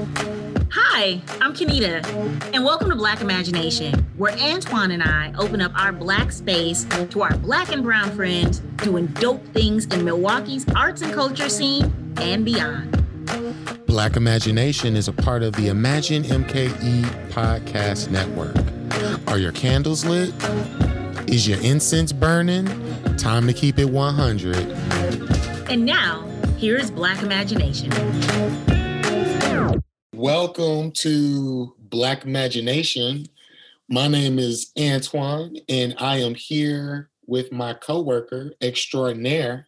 Hi, I'm Kenita, and welcome to Black Imagination, where Antoine and I open up our Black space to our Black and Brown friends doing dope things in Milwaukee's arts and culture scene and beyond. Black Imagination is a part of the Imagine MKE podcast network. Are your candles lit? Is your incense burning? Time to keep it 100. And now, here is Black Imagination. Welcome to Black Imagination. My name is Antoine, and I am here with my coworker extraordinaire,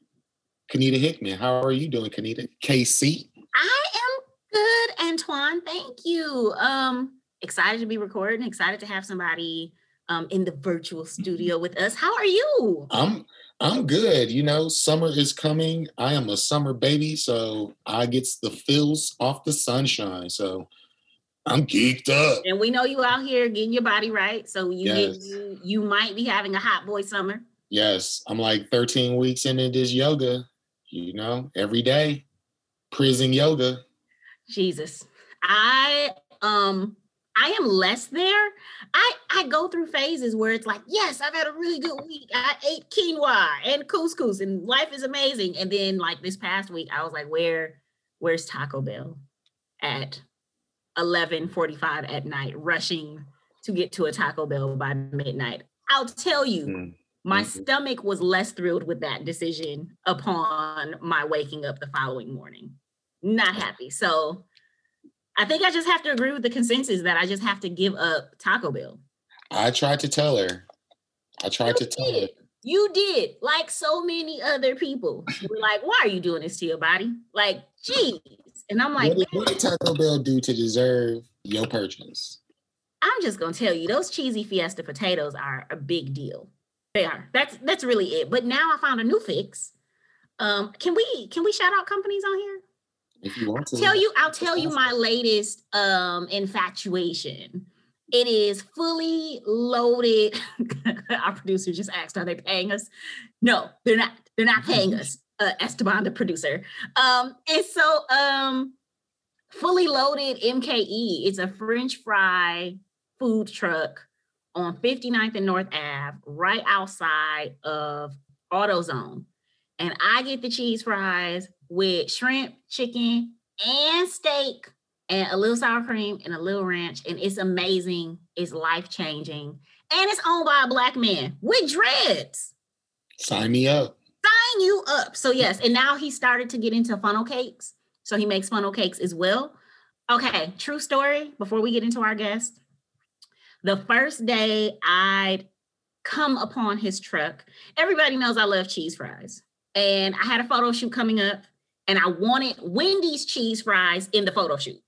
Kenita Hickman. How are you doing, Kenita? KC. I am good, Antoine. Thank you. Um, excited to be recording. Excited to have somebody um in the virtual studio with us. How are you? I'm I'm good. You know, summer is coming. I am a summer baby, so I gets the feels off the sunshine. So I'm geeked up. And we know you out here getting your body right. So you Yes. get, you, you might be having a hot boy summer. Yes, I'm like 13 weeks into this yoga, you know, every day. Prison yoga. Jesus. I um I am less there. I I go through phases where it's like, yes, I've had a really good week. I ate quinoa and couscous and life is amazing. And then like this past week, I was like, where where's Taco Bell at 11:45 at night, rushing to get to a Taco Bell by midnight. I'll tell you, Mm. my Mhm. stomach was less thrilled with that decision upon my waking up the following morning. Not happy. So I think I just have to agree with the consensus that I just have to give up Taco Bell. I tried to tell her. I tried to tell her. You did, like so many other people. Were like, why are you doing this to your body? Like, geez. And I'm like, What did, what did Taco Bell do to deserve your purchase? I'm just gonna tell you, those cheesy fiesta potatoes are a big deal. They are. That's that's really it. But now I found a new fix. Um, can we can we shout out companies on here? If you want to Tell you, I'll tell you my latest um infatuation. It is fully loaded. Our producer just asked, are they paying us? No, they're not. They're not paying us. Uh, Esteban, the producer. Um, and so um fully loaded MKE. It's a French fry food truck on 59th and North Ave, right outside of AutoZone. And I get the cheese fries with shrimp, chicken, and steak, and a little sour cream and a little ranch. And it's amazing. It's life changing. And it's owned by a black man with dreads. sign me up. Sign you up. So, yes. And now he started to get into funnel cakes. So, he makes funnel cakes as well. Okay, true story before we get into our guest. The first day I'd come upon his truck, everybody knows I love cheese fries. And I had a photo shoot coming up, and I wanted Wendy's cheese fries in the photo shoot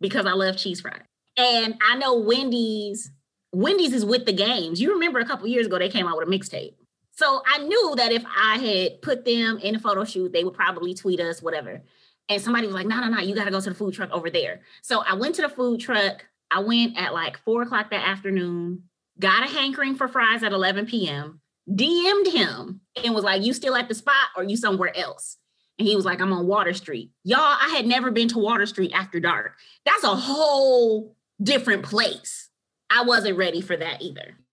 because I love cheese fries. And I know Wendy's, Wendy's is with the games. You remember a couple years ago, they came out with a mixtape. So I knew that if I had put them in a photo shoot, they would probably tweet us, whatever. And somebody was like, no, no, no, you got to go to the food truck over there. So I went to the food truck. I went at like four o'clock that afternoon, got a hankering for fries at 11 p.m., DM'd him and was like, you still at the spot or you somewhere else? And he was like, I'm on Water Street. Y'all, I had never been to Water Street after dark. That's a whole different place. I wasn't ready for that either.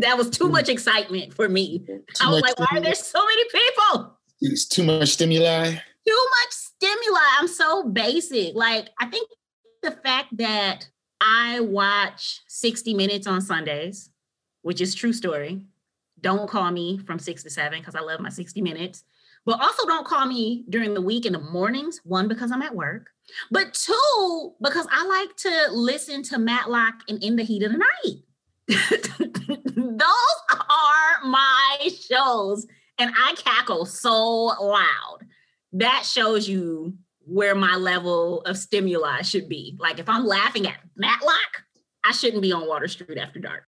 that was too much excitement for me. Too I was like, why are there so many people? It's too much stimuli. Too much stimuli. I'm so basic. Like, I think the fact that I watch 60 Minutes on Sundays, which is true story. Don't call me from six to seven because I love my 60 minutes. But also don't call me during the week in the mornings. One, because I'm at work. But two, because I like to listen to Matlock and In the Heat of the Night. Those are my shows. And I cackle so loud. That shows you where my level of stimuli should be. Like if I'm laughing at Matlock, I shouldn't be on Water Street after dark.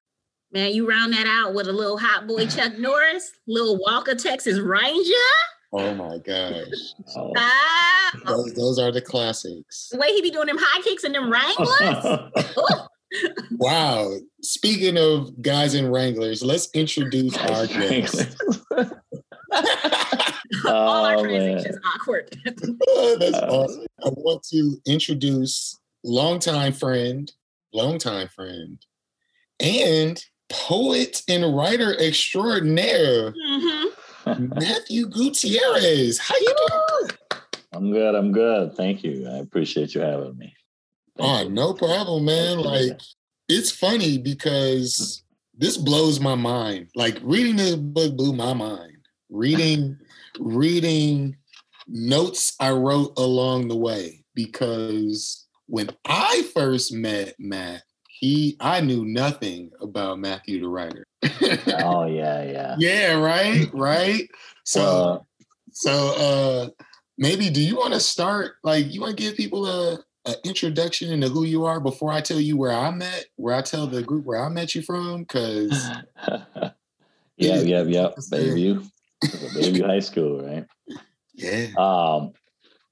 Man, you round that out with a little hot boy Chuck Norris, little Walker, Texas Ranger. Oh my gosh. Oh. Ah, Those, those are the classics. the way he be doing them high kicks and them Wranglers. Wow. Speaking of guys in Wranglers, let's introduce our guest. All our Oh, man. awkward. That's Uh, awesome. I want to introduce longtime friend, longtime friend, and poet and writer extraordinaire, mm-hmm. Matthew Gutierrez. How you doing? I'm good. I'm good. Thank you. I appreciate you having me. Thank oh, you. no problem, man. Like it's funny because this blows my mind. Like reading this book blew my mind. Reading, reading notes I wrote along the way because when I first met Matt, he I knew nothing about Matthew the writer. oh yeah, yeah. Yeah, right, right. So uh, so uh maybe do you want to start like you want to give people a, a introduction into who you are before I tell you where I met, where I tell the group where I met you from? Cause yeah, yeah, yeah, Bayview. Bayview High School, right? Yeah. Um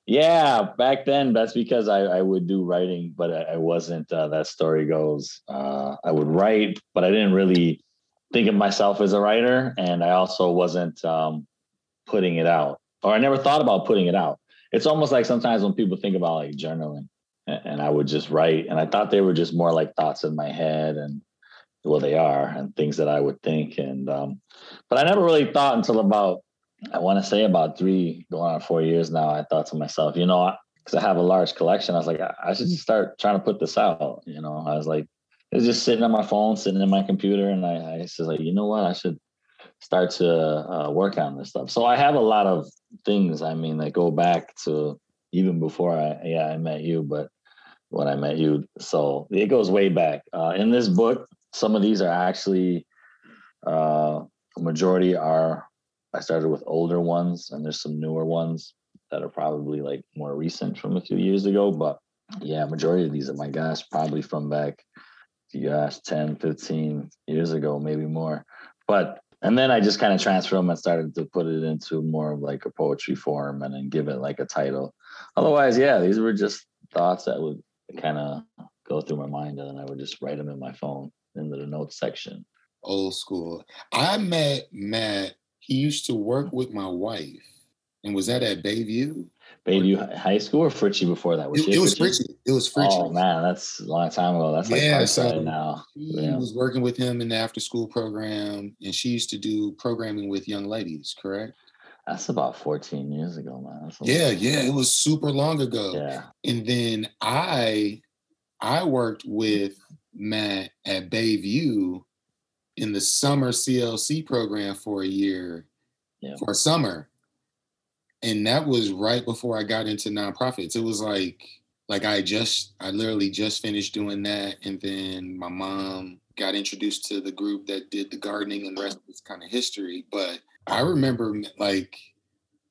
yeah, back then that's because I, I would do writing, but I, I wasn't. Uh, that story goes. Uh, I would write, but I didn't really think of myself as a writer, and I also wasn't um, putting it out, or I never thought about putting it out. It's almost like sometimes when people think about like journaling, and, I would just write, and I thought they were just more like thoughts in my head, and well, they are, and things that I would think, and um, but I never really thought until about I want to say about three, going on four years now, I thought to myself, you know, because I have a large collection, I was like, I should just start trying to put this out. You know, I was like, it was just sitting on my phone, sitting in my computer, and I, I was like, you know what, I should start to uh, work on this stuff. So I have a lot of things. I mean, that go back to even before I, yeah, I met you, but when I met you, so it goes way back. Uh, in this book, some of these are actually, uh, majority are I started with older ones, and there's some newer ones that are probably like more recent from a few years ago. But yeah, majority of these are my gosh, probably from back, gosh, 10, 15 years ago, maybe more. But and then I just kind of transferred them and started to put it into more of like a poetry form and then give it like a title. Otherwise, yeah, these were just thoughts that would kind of go through my mind and then I would just write them in my phone into the notes section. Old school. I met Matt he used to work with my wife. And was that at Bayview? Bayview High School or Fritsche before that? Was it, it was Fritsche. It was Fritsche. Oh man, that's a long time ago. That's like yeah, so now. He yeah. was working with him in the after school program, and she used to do programming with young ladies, correct? That's about 14 years ago, man. Yeah, yeah, it was super long ago. Yeah. And then I I worked with Matt at Bayview in the summer CLC program for a year, yeah. for summer. And that was right before I got into nonprofits. It was like, like I just, I literally just finished doing that. And then my mom got introduced to the group that did the gardening and the rest is kind of history. But I remember like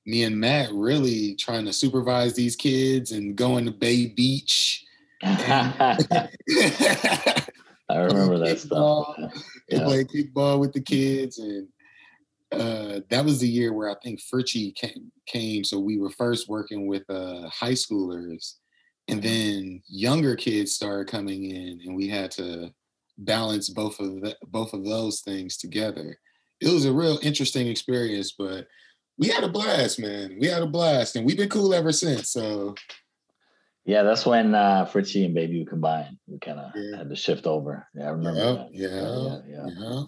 me and Matt really trying to supervise these kids and going to Bay Beach. I remember that stuff. Yeah. Played kickball with the kids, and uh, that was the year where I think Fritsche came, came. So we were first working with uh, high schoolers, and then younger kids started coming in, and we had to balance both of the, both of those things together. It was a real interesting experience, but we had a blast, man. We had a blast, and we've been cool ever since. So yeah, that's when uh, Fritsche and Baby combined. We kind of yeah. had to shift over. Yeah, I remember. Yeah, yeah, yeah, yeah.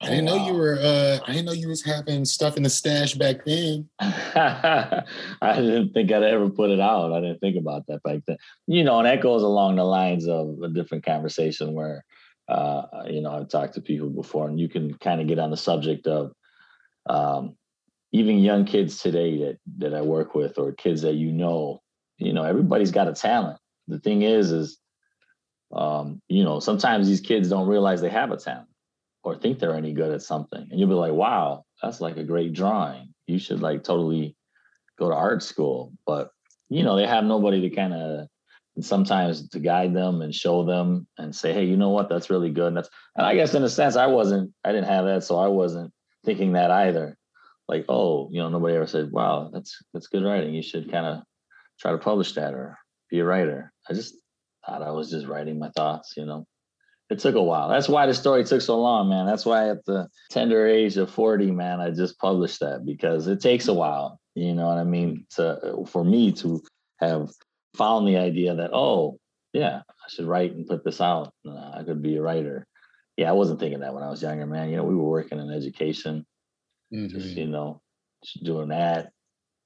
I oh, didn't know you were. Uh, I didn't know you was having stuff in the stash back then. I didn't think I'd ever put it out. I didn't think about that back then. You know, and that goes along the lines of a different conversation where, uh, you know, I've talked to people before, and you can kind of get on the subject of um, even young kids today that that I work with, or kids that you know you know everybody's got a talent. The thing is is um, you know sometimes these kids don't realize they have a talent or think they're any good at something. And you'll be like wow that's like a great drawing. You should like totally go to art school. But you know they have nobody to kind of sometimes to guide them and show them and say hey you know what? That's really good. And that's and i guess in a sense i wasn't i didn't have that so i wasn't thinking that either. Like oh you know nobody ever said wow that's that's good writing. You should kind of try to publish that or be a writer. I just thought I was just writing my thoughts, you know. It took a while. That's why the story took so long, man. That's why at the tender age of 40, man, I just published that because it takes a while. You know what I mean? To for me to have found the idea that oh yeah, I should write and put this out. Uh, I could be a writer. Yeah, I wasn't thinking that when I was younger, man. You know, we were working in education, mm-hmm. just you know, just doing that.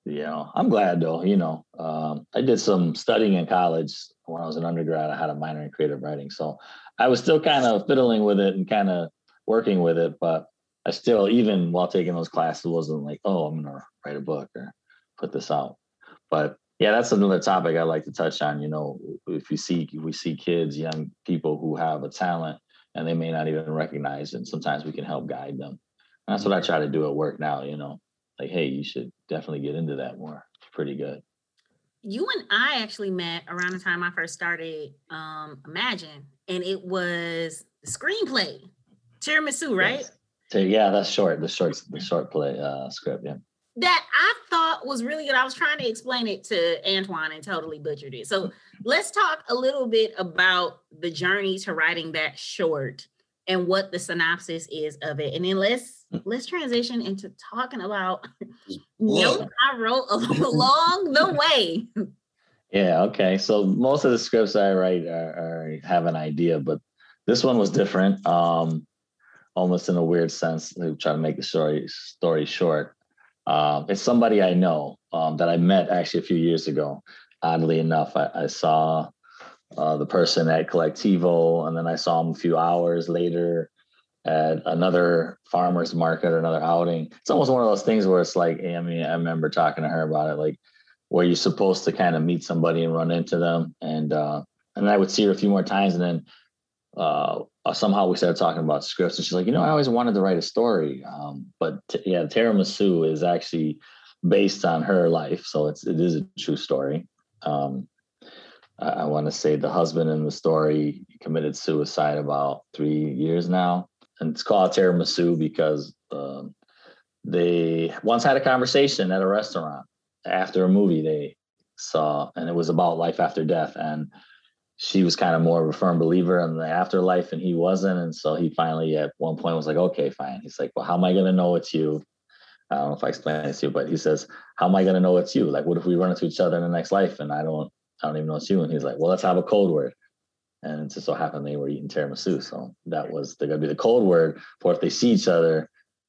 You know, I'm glad though. You know, um, I did some studying in college when I was an undergrad. I had a minor in creative writing, so I was still kind of fiddling with it and kind of working with it. But I still, even while taking those classes, wasn't like, oh, I'm gonna write a book or put this out. But yeah, that's another topic I'd like to touch on. You know, if you see we see kids, young people who have a talent and they may not even recognize, and sometimes we can help guide them. And that's what I try to do at work now. You know, like, hey, you should definitely get into that more. It's pretty good. You and I actually met around the time I first started um, Imagine, and it was the screenplay, Tiramisu, right? Yes. So, yeah, that's short. The short, the short play uh, script. Yeah that I thought was really good. I was trying to explain it to Antoine and totally butchered it. So let's talk a little bit about the journey to writing that short and what the synopsis is of it. And then let's let's transition into talking about notes I wrote along the way. Yeah, okay. So most of the scripts I write are, are have an idea, but this one was different. Um almost in a weird sense. to try to make the story story short. Um, it's somebody I know um, that I met actually a few years ago. Oddly enough, I, I saw uh, the person at Colectivo, and then I saw him a few hours later at another farmer's market or another outing. It's almost one of those things where it's like, I mean, I remember talking to her about it, like where you're supposed to kind of meet somebody and run into them, and uh, and I would see her a few more times, and then uh, uh, somehow we started talking about scripts and she's like you know i always wanted to write a story. Um, but t- yeah tiramisu is actually based on her life so it's it is a true story. Um, I want to say the husband in the story committed suicide about three years now and it's called tiramisu because um, they once had a conversation at a restaurant after a movie they saw and it was about life after death and she was kind of more of a firm believer in the afterlife and he wasn't. And so he finally at one point was like, okay, fine. He's like, well, how am I going to know it's you? I don't know if I explained this to you, but he says, how am I going to know it's you? Like, what if we run into each other in the next life and I don't, I don't even know it's you? And he's like, well, let's have a code word. And it just so happened they were eating tiramisu. So that was, they're to be the code word for if they see each other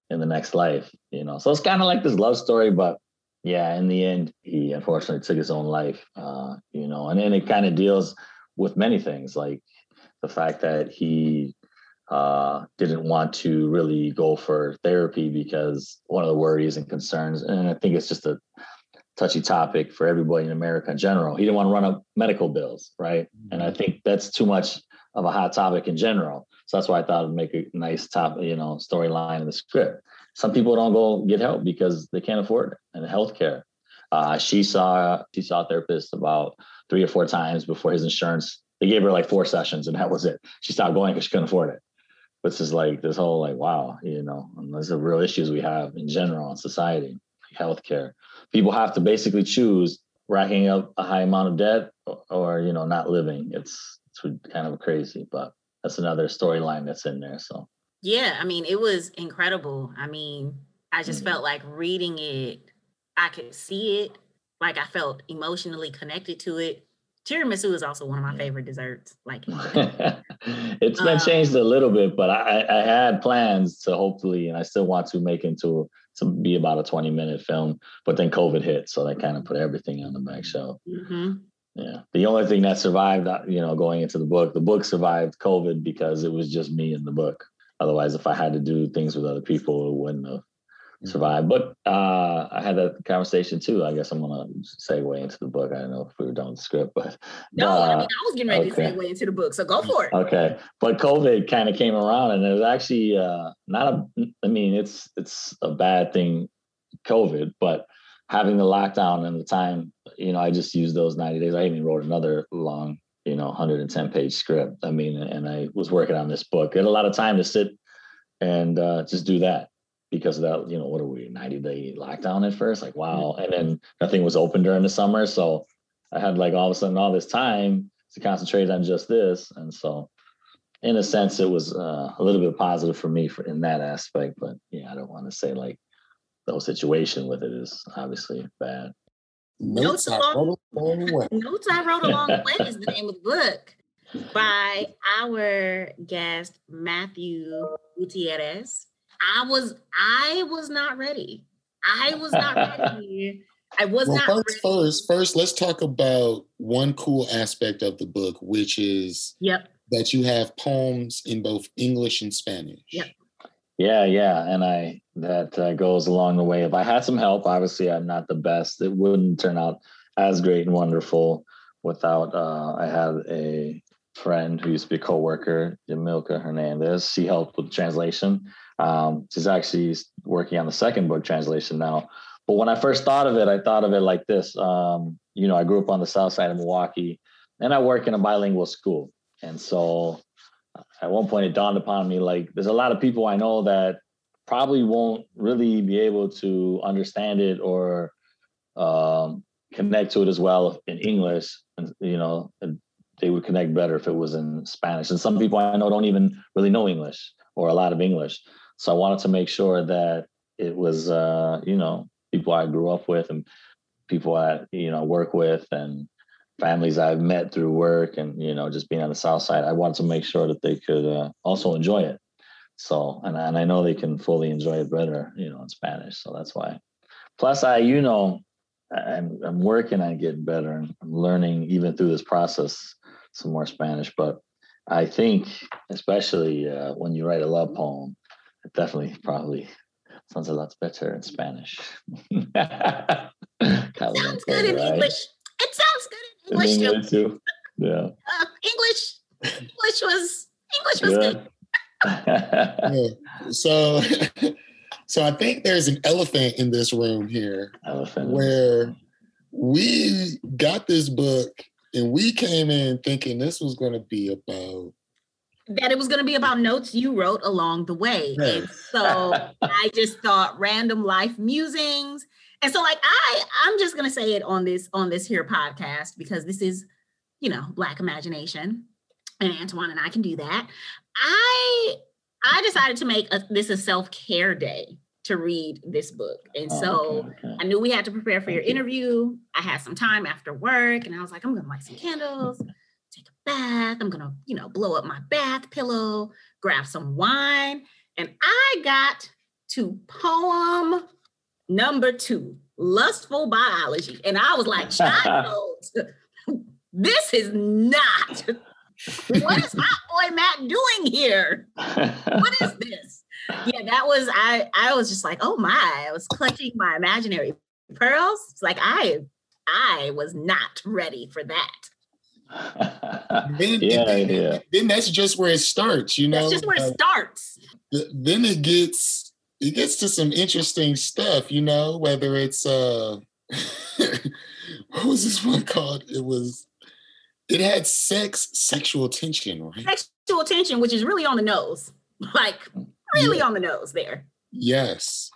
in the next life, you know? So it's kind of like this love story, but yeah, in the end, he unfortunately took his own life, uh, you know, and then it kind of deals with many things, like the fact that he uh, didn't want to really go for therapy because one of the worries and concerns, and I think it's just a touchy topic for everybody in America in general. He didn't want to run up medical bills, right? And I mm-hmm. think that's too much of a hot topic in general. So that's why I thought it'd make a nice top, you know, storyline in the script. Some people don't go get help because they can't afford it and healthcare. Uh, she saw she saw a therapist about three or four times before his insurance. They gave her like four sessions and that was it. She stopped going because she couldn't afford it. But this is like this whole like, wow, you know, and those are real issues we have in general in society, like healthcare. People have to basically choose racking up a high amount of debt or, or you know, not living. It's it's kind of crazy, but that's another storyline that's in there. So yeah, I mean, it was incredible. I mean, I just mm-hmm. felt like reading it, I could see it like I felt emotionally connected to it. Tiramisu is also one of my favorite desserts. Like it's been um, changed a little bit, but I, I had plans to hopefully, and I still want to make into to be about a 20 minute film, but then COVID hit. So that kind of put everything on the back shelf. Mm-hmm. Yeah. The only thing that survived, uh, you know, going into the book, the book survived COVID because it was just me in the book. Otherwise, if I had to do things with other people, it wouldn't have survive. But uh, I had that conversation too. I guess I'm gonna segue into the book. I don't know if we were done with the script, but no, uh, I mean I was getting ready okay. to segue into the book, so go for it. Okay, but COVID kind of came around, and it was actually uh, not a. I mean, it's it's a bad thing, COVID, but having the lockdown and the time, you know, I just used those 90 days. I even wrote another long, you know, 110 page script. I mean, and I was working on this book. I had a lot of time to sit and uh, just do that because of that, you know, what are we, 90 day lockdown at first? Like, wow. And then nothing was open during the summer. So I had like all of a sudden all this time to concentrate on just this. And so in a sense, it was uh, a little bit positive for me for, in that aspect. But yeah, I don't want to say like the whole situation with it is obviously bad. Notes, Notes I along, wrote along the way. Notes I wrote along the way is the name of the book by our guest Matthew Gutierrez. I was I was not ready. I was not ready. I was well, not first, ready. First, first, let's talk about one cool aspect of the book, which is yep. that you have poems in both English and Spanish. Yep. Yeah, yeah, and I that uh, goes along the way. If I had some help, obviously I'm not the best. It wouldn't turn out as great and wonderful without. Uh, I had a friend who used to be a co-worker, Jamilka Hernandez. She helped with translation. Um, she's actually working on the second book translation now. But when I first thought of it, I thought of it like this. Um, you know, I grew up on the south side of Milwaukee, and I work in a bilingual school, and so at one point it dawned upon me like there's a lot of people I know that probably won't really be able to understand it or um, connect to it as well in English. And you know, they would connect better if it was in Spanish. And some people I know don't even really know English or a lot of English. So I wanted to make sure that it was, uh, you know, people I grew up with and people I, you know, work with and families I've met through work and, you know, just being on the South side. I wanted to make sure that they could uh, also enjoy it. So, and, and I know they can fully enjoy it better, you know, in Spanish. So that's why. Plus, I, you know, I'm, I'm working on getting better and I'm learning even through this process some more Spanish. But I think, especially uh, when you write a love poem, definitely probably sounds a lot better in Spanish. sounds good in right? English. It sounds good in English, in English too. too. Yeah. Uh, English, English was English was yeah. good. yeah. So, so I think there's an elephant in this room here. Elephant. Where we got this book and we came in thinking this was going to be about that it was going to be about notes you wrote along the way. And so I just thought random life musings. And so like I I'm just going to say it on this on this here podcast because this is, you know, black imagination and Antoine and I can do that. I I decided to make a, this a self-care day to read this book. And oh, so okay, okay. I knew we had to prepare for Thank your you. interview. I had some time after work and I was like, I'm gonna light some candles, bath. I'm gonna, you know, blow up my bath pillow, grab some wine. And I got to poem number two, lustful biology. And I was like, child, this is not what is hot boy Matt doing here? What is this? yeah, that was I. I was just like, oh my! I was clutching my imaginary pearls. It's like I, I was not ready for that. Then, yeah, then, yeah. Then that's just where it starts. You know, that's just where it starts. then it gets it gets to some interesting stuff. You know, whether it's uh, what was this one called? It was. It had sex, sexual tension, right? Sexual tension, which is really on the nose. Like really yeah. on the nose there. Yes.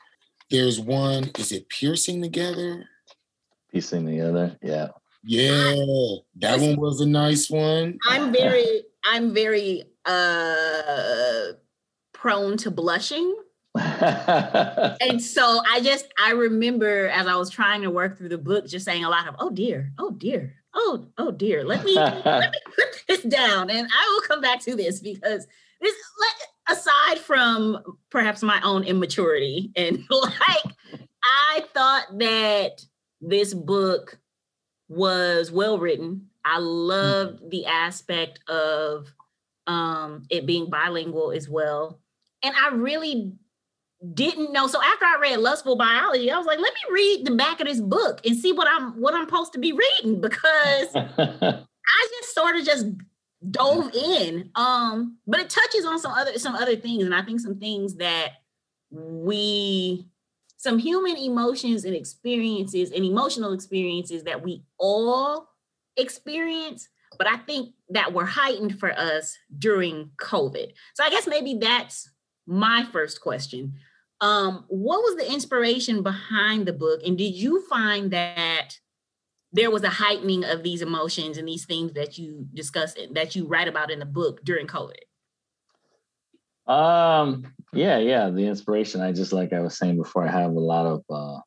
There's one, is it piercing together? Piecing together, yeah. Yeah, that one was a nice one. I'm very, I'm very uh prone to blushing. and so I just I remember as I was trying to work through the book, just saying a lot of oh dear, oh dear, oh oh dear. Let me let me put this down, and I will come back to this because this let aside from perhaps my own immaturity and like I thought that this book was well written. I loved mm-hmm. the aspect of um, it being bilingual as well. And I really didn't know. So after I read Lustful Biology, I was like, let me read the back of this book and see what I'm what I'm supposed to be reading because I just sort of just dove in. Um, but it touches on some other some other things, and I think some things that we some human emotions and experiences and emotional experiences that we all experience, but I think that were heightened for us during COVID. So I guess maybe that's my first question. Um, what was the inspiration behind the book? And did you find that there was a heightening of these emotions and these things that you discuss that you write about in the book during COVID? Um, yeah, yeah. The inspiration, I just like I was saying before, I have a lot of uh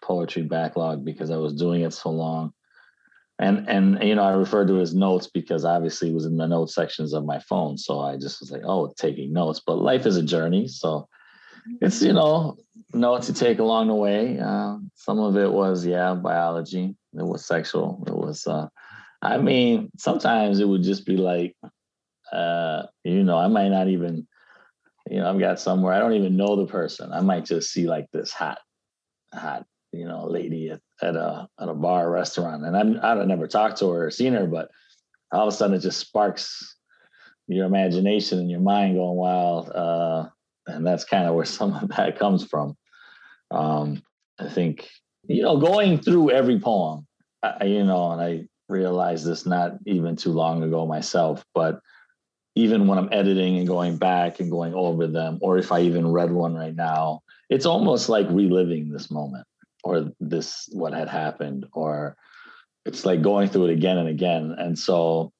poetry backlog because I was doing it so long. And and you know, I referred to it as notes because obviously it was in the note sections of my phone. So I just was like, oh, taking notes. But life is a journey. So it's you know, notes you take along the way. Uh, some of it was, yeah, biology. It was sexual. It was uh I mean, sometimes it would just be like, uh, you know, I might not even, you know, I've got somewhere I don't even know the person. I might just see like this hot, hot, you know, lady at, at a at a bar or restaurant, and I'm I've never talked to her or seen her, but all of a sudden it just sparks your imagination and your mind going wild, uh, and that's kind of where some of that comes from. Um, I think you know, going through every poem, I, you know, and I realized this not even too long ago myself, but even when I'm editing and going back and going over them, or if I even read one right now, it's almost like reliving this moment or this what had happened, or it's like going through it again and again. And so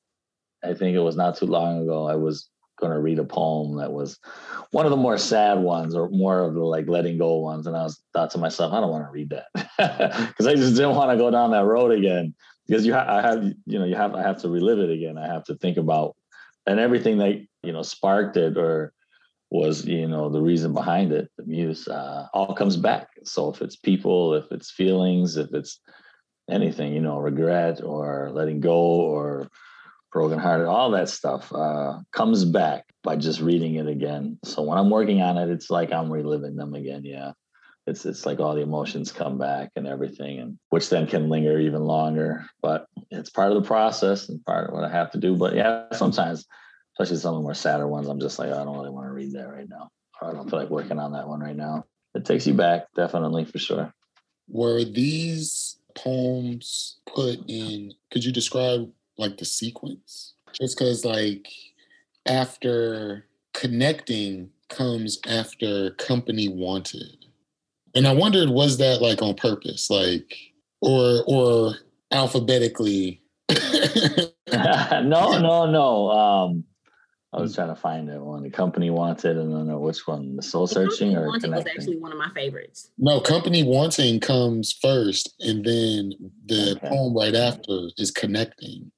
I think it was not too long ago I was going to read a poem that was one of the more sad ones or more of the like letting go ones. And I was thought to myself, I don't want to read that because I just didn't want to go down that road again because you have I have you know you have I have to relive it again. I have to think about and everything that you know sparked it or was you know the reason behind it. The muse uh, all comes back. So if it's people, if it's feelings, if it's anything, you know, regret or letting go or broken brokenhearted, all that stuff uh, comes back by just reading it again. So when I'm working on it, it's like I'm reliving them again. Yeah it's it's like all the emotions come back and everything and which then can linger even longer but it's part of the process and part of what i have to do. But yeah sometimes especially some of the more sadder ones i'm just like i don't really want to read that right now. Or i don't feel like working on that one right now. It takes you back definitely for sure. Were these poems put in could you describe like the sequence? Just because like after connecting comes after company wanted and I wondered, was that like on purpose, like, or or alphabetically? no, no, no. Um, I was trying to find it one. The company wanted, and then I don't know which one? The soul searching or wanting was actually one of my favorites. No, company wanting comes first, and then the okay. poem right after is connecting.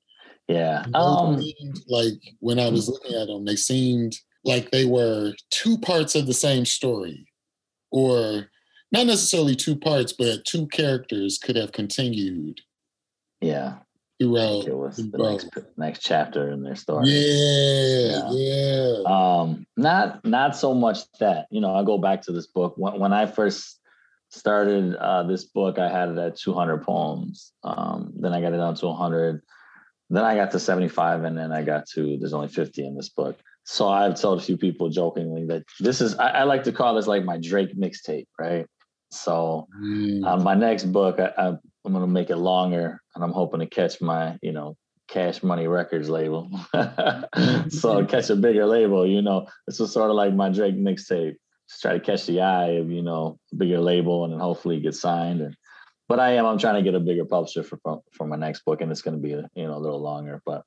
Yeah. Um, seemed, like when I was looking at them, they seemed like they were two parts of the same story, or not necessarily two parts, but two characters could have continued. Yeah. Throughout it was the next, next chapter in their story. Yeah, yeah, yeah. Um, not not so much that you know. I go back to this book when when I first started uh, this book. I had it at 200 poems. Um, then I got it down to 100. Then I got to 75, and then I got to there's only 50 in this book. So I've told a few people jokingly that this is I, I like to call this like my Drake mixtape, right? So mm. on my next book, I, I, I'm going to make it longer, and I'm hoping to catch my, you know, Cash Money Records label. so catch a bigger label, you know. This was sort of like my Drake mixtape. Just try to catch the eye of, you know, a bigger label, and then hopefully get signed. And but I am I'm trying to get a bigger publisher for for my next book, and it's going to be you know a little longer. But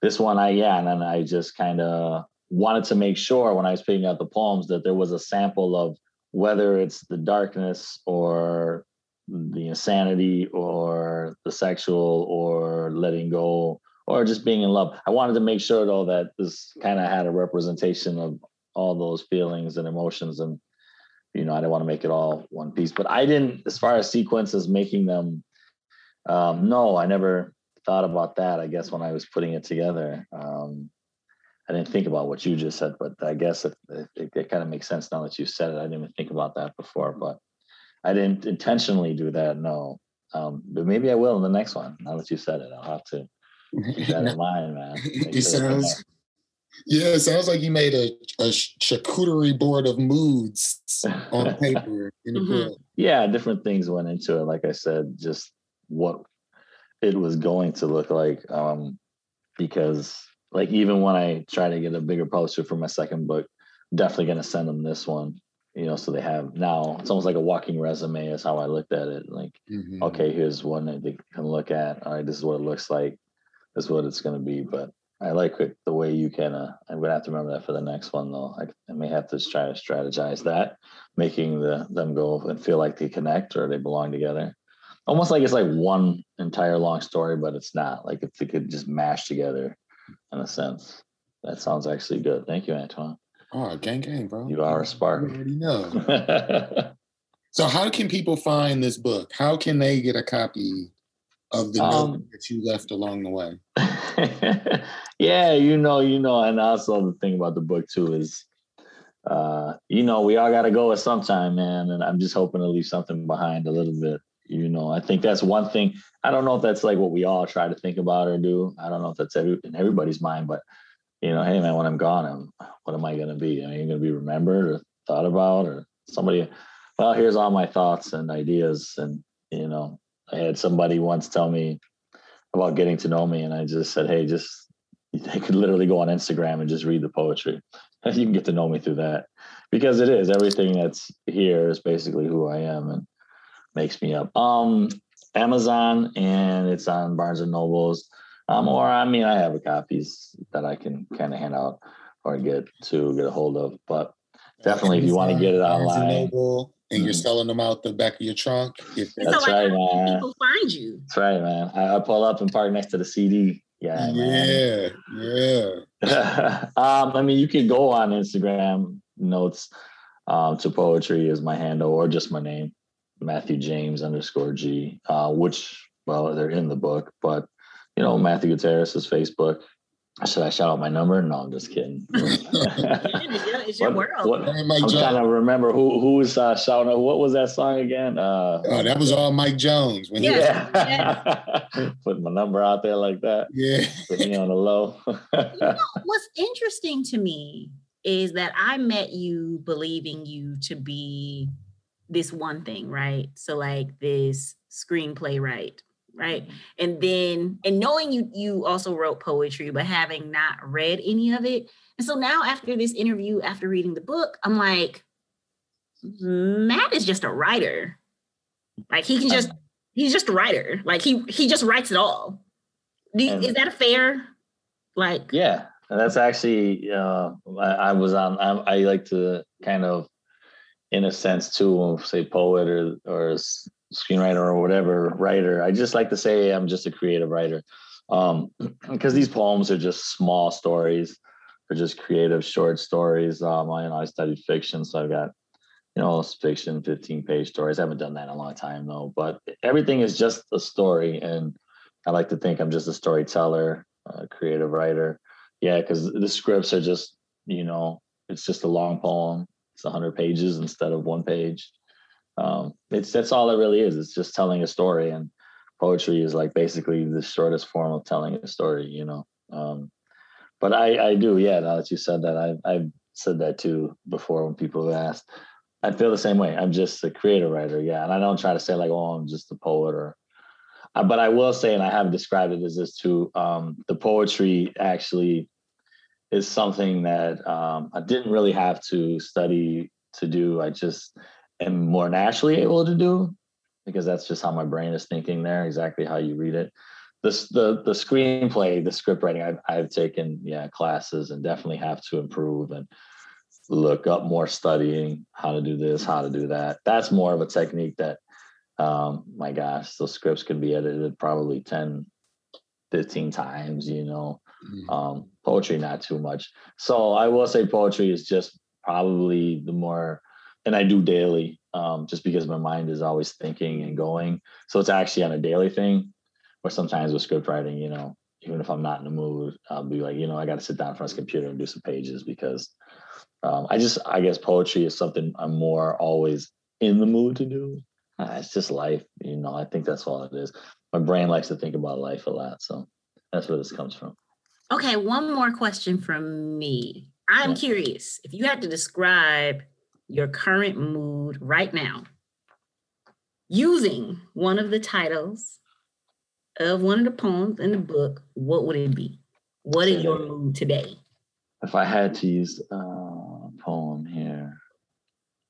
this one, I yeah, and then I just kind of wanted to make sure when I was picking out the poems that there was a sample of whether it's the darkness or the insanity or the sexual or letting go or just being in love. I wanted to make sure though that this kind of had a representation of all those feelings and emotions and you know, I didn't want to make it all one piece, but I didn't as far as sequences making them um no, I never thought about that I guess when I was putting it together. Um I didn't think about what you just said, but I guess it, it, it kind of makes sense now that you said it. I didn't even think about that before, but I didn't intentionally do that. No, um, but maybe I will in the next one. Now that you said it, I'll have to keep that in mind, man. it sounds, yeah, it sounds like you made a, a charcuterie board of moods on paper in mm-hmm. Yeah, different things went into it. Like I said, just what it was going to look like, um, because like even when I try to get a bigger poster for my second book, definitely gonna send them this one. You know, so they have now it's almost like a walking resume is how I looked at it. Like, mm-hmm. okay, here's one that they can look at. All right, this is what it looks like. This is what it's gonna be. But I like it the way you kind of. I'm gonna have to remember that for the next one though. I, I may have to try to strategize that, making the them go and feel like they connect or they belong together. Almost like it's like one entire long story, but it's not. Like if they could just mash together, in a sense. That sounds actually good. Thank you, Antoine. Oh, gang gang, bro. You are a spark. You already know. so how can people find this book? How can they get a copy of the um, note that you left along the way? yeah, you know, you know, and also the thing about the book too is uh, you know, we all gotta go at some time, man. And I'm just hoping to leave something behind a little bit. You know, I think that's one thing. I don't know if that's like what we all try to think about or do. I don't know if that's every, in everybody's mind, but you know, hey man, when I'm gone, I'm, what am I gonna be? Am I gonna be remembered or thought about or somebody? Well, here's all my thoughts and ideas, and you know, I had somebody once tell me about getting to know me, and I just said, hey, just they could literally go on Instagram and just read the poetry. you can get to know me through that because it is everything that's here is basically who I am and makes me up. Um, Amazon and it's on Barnes and Nobles. Um, or I mean, I have copies that I can kind of hand out or get to get a hold of. But definitely, if you want to get it online, and you're mm-hmm. selling them out the back of your trunk. If that's so right, man. People find you. That's right, man. I, I, pull up and park next to the CD. Yeah, yeah, man. yeah. um, I mean, you can go on Instagram notes um, to poetry is my handle or just my name, Matthew James underscore G, uh, which well they're in the book, but you know Matthew Gutierrez is Facebook, should I shout out my number? No, I'm just kidding. it's your, what, world. What, I'm trying to remember who who was uh, shouting out. What was that song again? Uh, oh, that was all Mike Jones. When yeah, yeah. putting my number out there like that. Yeah, put me on the low. you know, what's interesting to me is that I met you believing you to be this one thing, right? So like this screenplay, right? right mm-hmm. and then and knowing you you also wrote poetry but having not read any of it and so now after this interview after reading the book i'm like matt is just a writer like he can just he's just a writer like he he just writes it all you, is that a fair like yeah that's actually uh I, I was on I, I like to kind of in a sense too say poet or or screenwriter or whatever writer. I just like to say I'm just a creative writer um, because these poems are just small stories. They're just creative short stories. Um, I, you know, I studied fiction, so I've got you know fiction, 15 page stories. I haven't done that in a long time though, but everything is just a story, and I like to think I'm just a storyteller, a creative writer. Yeah, because the scripts are just you know it's just a long poem. It's 100 pages instead of one page um, it's that's all it really is. It's just telling a story, and poetry is like basically the shortest form of telling a story. You know. Um, but I I do yeah. Now that you said that, I I've said that too before when people have asked. I feel the same way. I'm just a creative writer, yeah, and I don't try to say like, oh, I'm just a poet or. Uh, but I will say, and I have described it as this too. Um, the poetry actually is something that um, I didn't really have to study to do. I just am more naturally able to do because that's just how my brain is thinking there, exactly how you read it. This the the screenplay, the script writing, I've I've taken yeah classes and definitely have to improve and look up more studying how to do this, how to do that. That's more of a technique that um my gosh, those scripts can be edited probably 10, 15 times, you know. Mm-hmm. Um, poetry not too much. So I will say poetry is just probably the more and I do daily, um, just because my mind is always thinking and going. So it's actually on a daily thing. Or sometimes with script writing, you know, even if I'm not in the mood, I'll be like, you know, I got to sit down in front of the computer and do some pages because um, I just, I guess poetry is something I'm more always in the mood to do. Uh, it's just life, you know. I think that's all it is. My brain likes to think about life a lot, so that's where this comes from. Okay, one more question from me. I'm yeah. curious if you had to describe your current mood right now using one of the titles of one of the poems in the book, what would it be? What is your mood today? If I had to use here,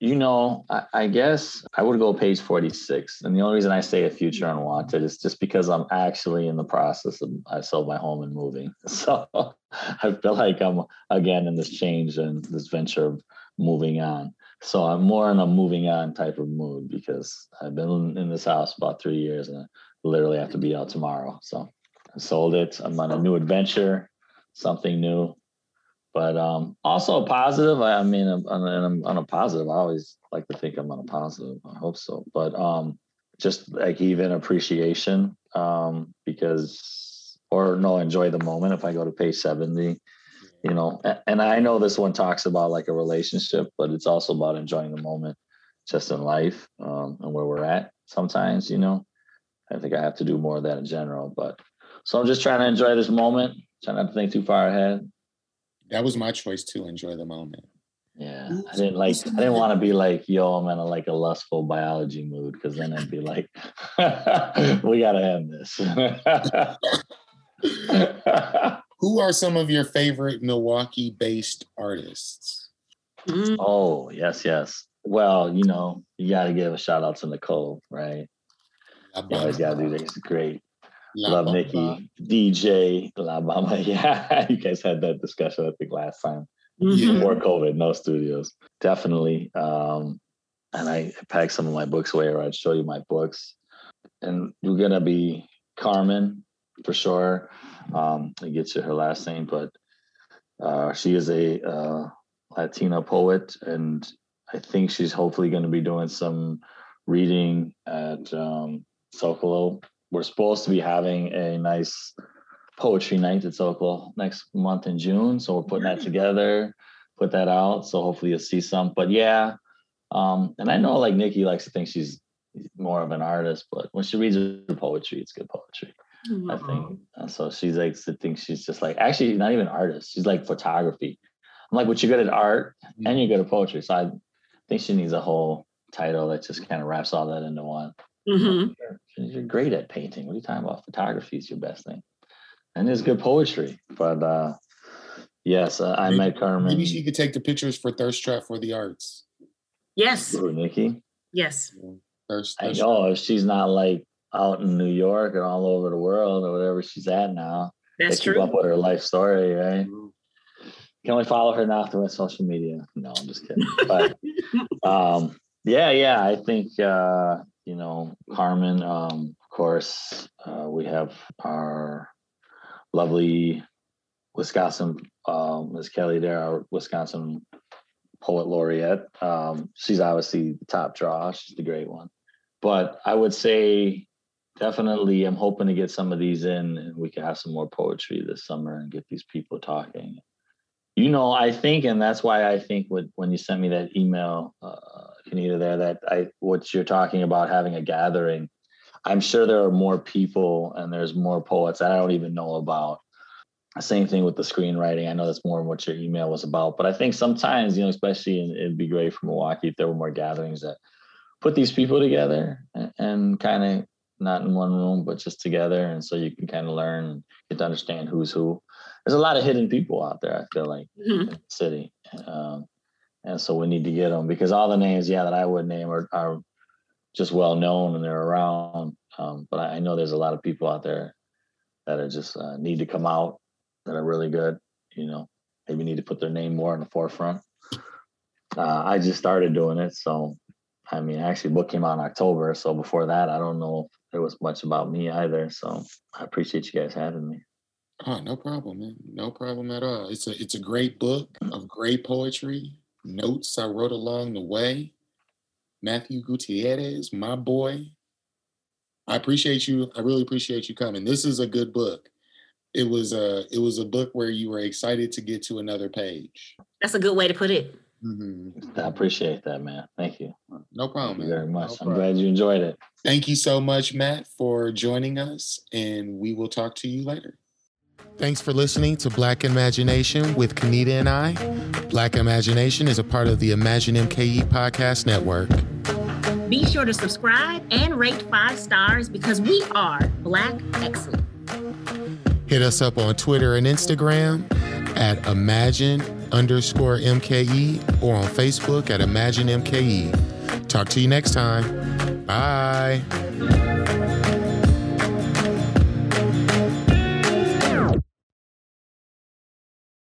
You know, I, I, guess I would go page 46. And the only reason I say a future unwanted is just because I'm actually in the process of I sold my home and moving. So I feel like I'm again in this change and this venture of moving on. So I'm more in a moving on type of mood because I've been in this house about three years and I literally have to be out tomorrow. So I sold it. I'm on a new adventure, something new but um, also positive. I, I mean, I'm, I'm, on a positive. I always like to think I'm on a positive. I hope so. But um, just like even appreciation um, because, or no, enjoy the moment. If I go to page 70, you know, and I know this one talks about like a relationship, but it's also about enjoying the moment just in life um, and where we're at sometimes, you know. I think I have to do more of that in general. But so I'm just trying to enjoy this moment, trying not to think too far ahead that was my choice to enjoy the moment. Yeah, I didn't like. I didn't want to be like, "Yo, I'm in a like a lustful biology mood," because then I'd be like, "We gotta end this." Who are some of your favorite Milwaukee-based artists? Mm. Oh yes, yes. Well, you know, you got to give a shout out to Nicole, right? You always got to do that. He's great. La Love Bamba. Nikki, DJ La Bamba. Yeah, you guys had that discussion I think last time mm-hmm. before COVID. No studios, definitely. Um, and I packed some of my books away, or I'd show you my books. And we're gonna be Carmen for sure. Um, I get you her last name, but uh, she is a uh, Latina poet, and I think she's hopefully going to be doing some reading at um, Zocalo we're supposed to be having a nice poetry night at Zocalo next month in June. So we're putting that together, put that out. So hopefully you'll see some. But yeah, um, and I know like Nikki likes to think she's more of an artist, but when she reads her poetry, it's good poetry. Mm-hmm. I think. And so she's like to think she's just like actually not even artist. She's like photography. I'm like, but you're good at art and you're good at poetry. So I think she needs a whole title that just kind of wraps all that into one. Mm-hmm. You're, you're, great at painting. What are you talking about? Photography is your best thing. And there's good poetry. But uh, yes, uh, I maybe, met Carmen. Maybe she could take the pictures for Thirst Trap for the Arts. Yes. Ooh, Nikki. Yes. Thirst, thirst I know if she's not like out in New York or all over the world or whatever she's at now. That's true. Keep up with her life story, right? Mm-hmm. Can only follow her now through social media. No, I'm just kidding. But um, yeah, yeah, I think uh, you know, Carmen, um, of course, uh, we have our lovely Wisconsin, uh, Ms. Kelly there, our Wisconsin poet laureate. Um, she's obviously the top draw. She's the great one. But I would say definitely I'm hoping to get some of these in and we can have some more poetry this summer and get these people talking. You know, I think, and that's why I think with, when you sent me that email, uh, Kanita, there that I what you're talking about having a gathering. I'm sure there are more people and there's more poets I don't even know about. Same thing with the screenwriting. I know that's more what your email was about, but I think sometimes, you know, especially in, it'd be great for Milwaukee if there were more gatherings that put these people together and, and kind of not in one room, but just together. And so you can kind of learn and get to understand who's who. There's a lot of hidden people out there, I feel like, mm-hmm. in the city. Um, and so we need to get them because all the names, yeah, that I would name are, are just well known and they're around. Um, but I, I, know there's a lot of people out there that are just uh, need to come out that are really good. You know, maybe need to put their name more in the forefront. Uh, I just started doing it, so I mean, actually, book came out in October. So before that, I don't know if there was much about me either. So I appreciate you guys having me. Oh, no problem, man. No problem at all. It's a it's a great book of great poetry notes I wrote along the way. Matthew Gutierrez, my boy. I appreciate you. I really appreciate you coming. This is a good book. It was a it was a book where you were excited to get to another page. That's a good way to put it. Mm-hmm. I appreciate that, man. Thank you. No problem. Thank you very much. No I'm glad you enjoyed it. Thank you so much, Matt, for joining us, and we will talk to you later. Thanks for listening to Black Imagination with Kanita and I. Black Imagination is a part of the Imagine MKE podcast network. Be sure to subscribe and rate five stars because we are Black Excellent. Hit us up on Twitter and Instagram at Imagine underscore MKE or on Facebook at Imagine MKE. Talk to you next time. Bye.